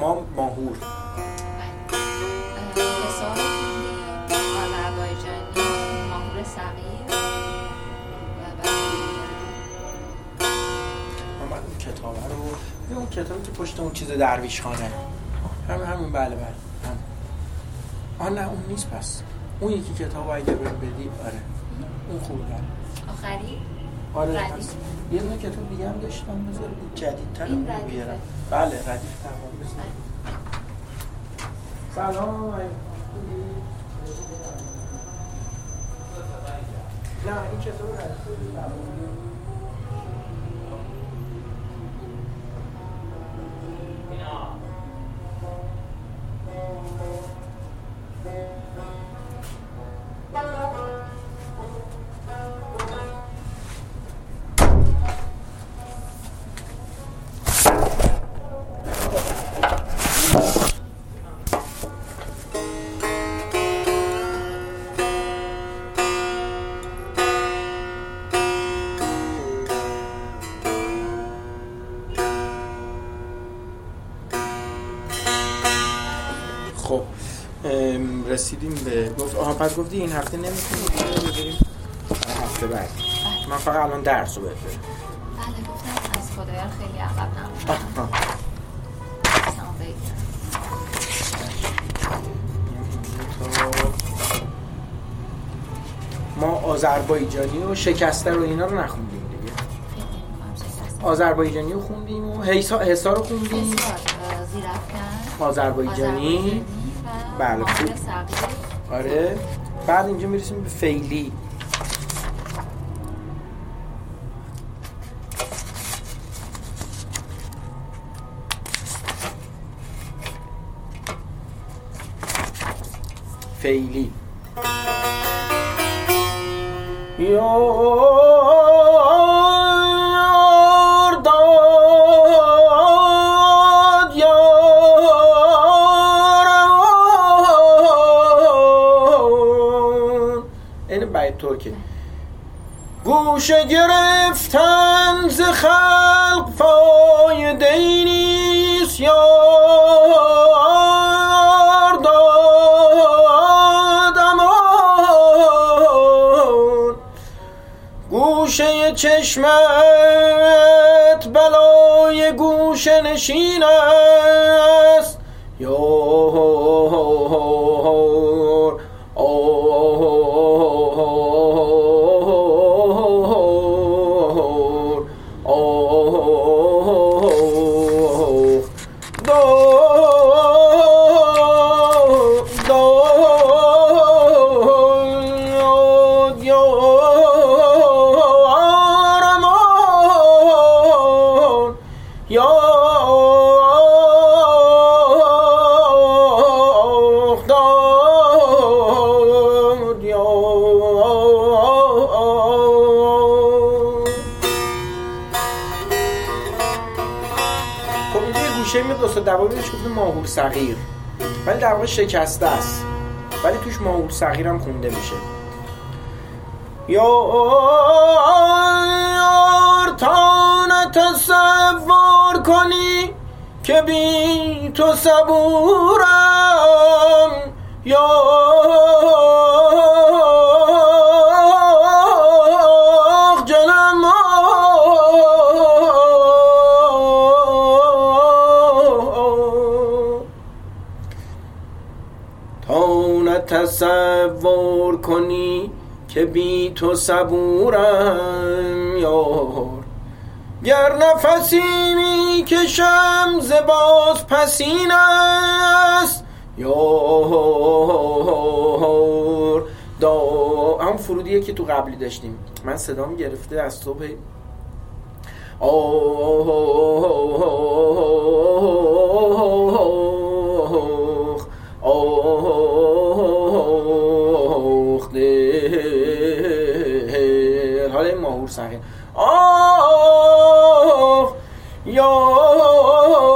ما ماهور. حساب آذربایجانی ماهور صغیر و بعد اون کتابه رو اون کتابی که پشت اون چیز درویش خانه. همین همین بله بله هم. آه نه اون نیست پس. اون یکی کتاب اگه بهم بدی آره. اون خوبه. بله. آخری؟ آره یه دونه کتاب دیگه هم داشتم بذار جدیدتر این رو. بیارم بله ردیف تمام بذار سلام. نه این کتاب ردیف خب رسیدیم به گفت آها بعد گفتی این هفته نمی‌تونیم بریم. هفته بعد. من فقط الان درس رو بهت. بله گفتم از خدایان خیلی عقب. ما آذربایجانی و شکسته رو اینا رو نخوندیم دیگه. آذربایجانی رو خوندیم و حسا رو خوندیم. زیرافکن آذربایجانی. بله، آره. بعد اینجا می‌رسیم به فعلی. فعلی. یار گوشه گرفتن ز خلق فایده ای نیست یار گوشه چشمت بلای گوشه نشین است یار یارمان یار خب گوشه میاد دوست دوابی بهش گفته ماهور صغیر. ولی در واقع شکسته است. ولی توش ماهور صغیر هم خونده میشه. یار تا نتصور کنی که بی تو صبورم. یا جنم تا نتصور کنی که بی تو صبورم یار. گر نفسی می کشم ز باز پسین است. یار. دا هم فرودیه که تو قبلی داشتیم. من صدام گرفته از صبح. آخ دل حالا این ماهور صغیر آخ یار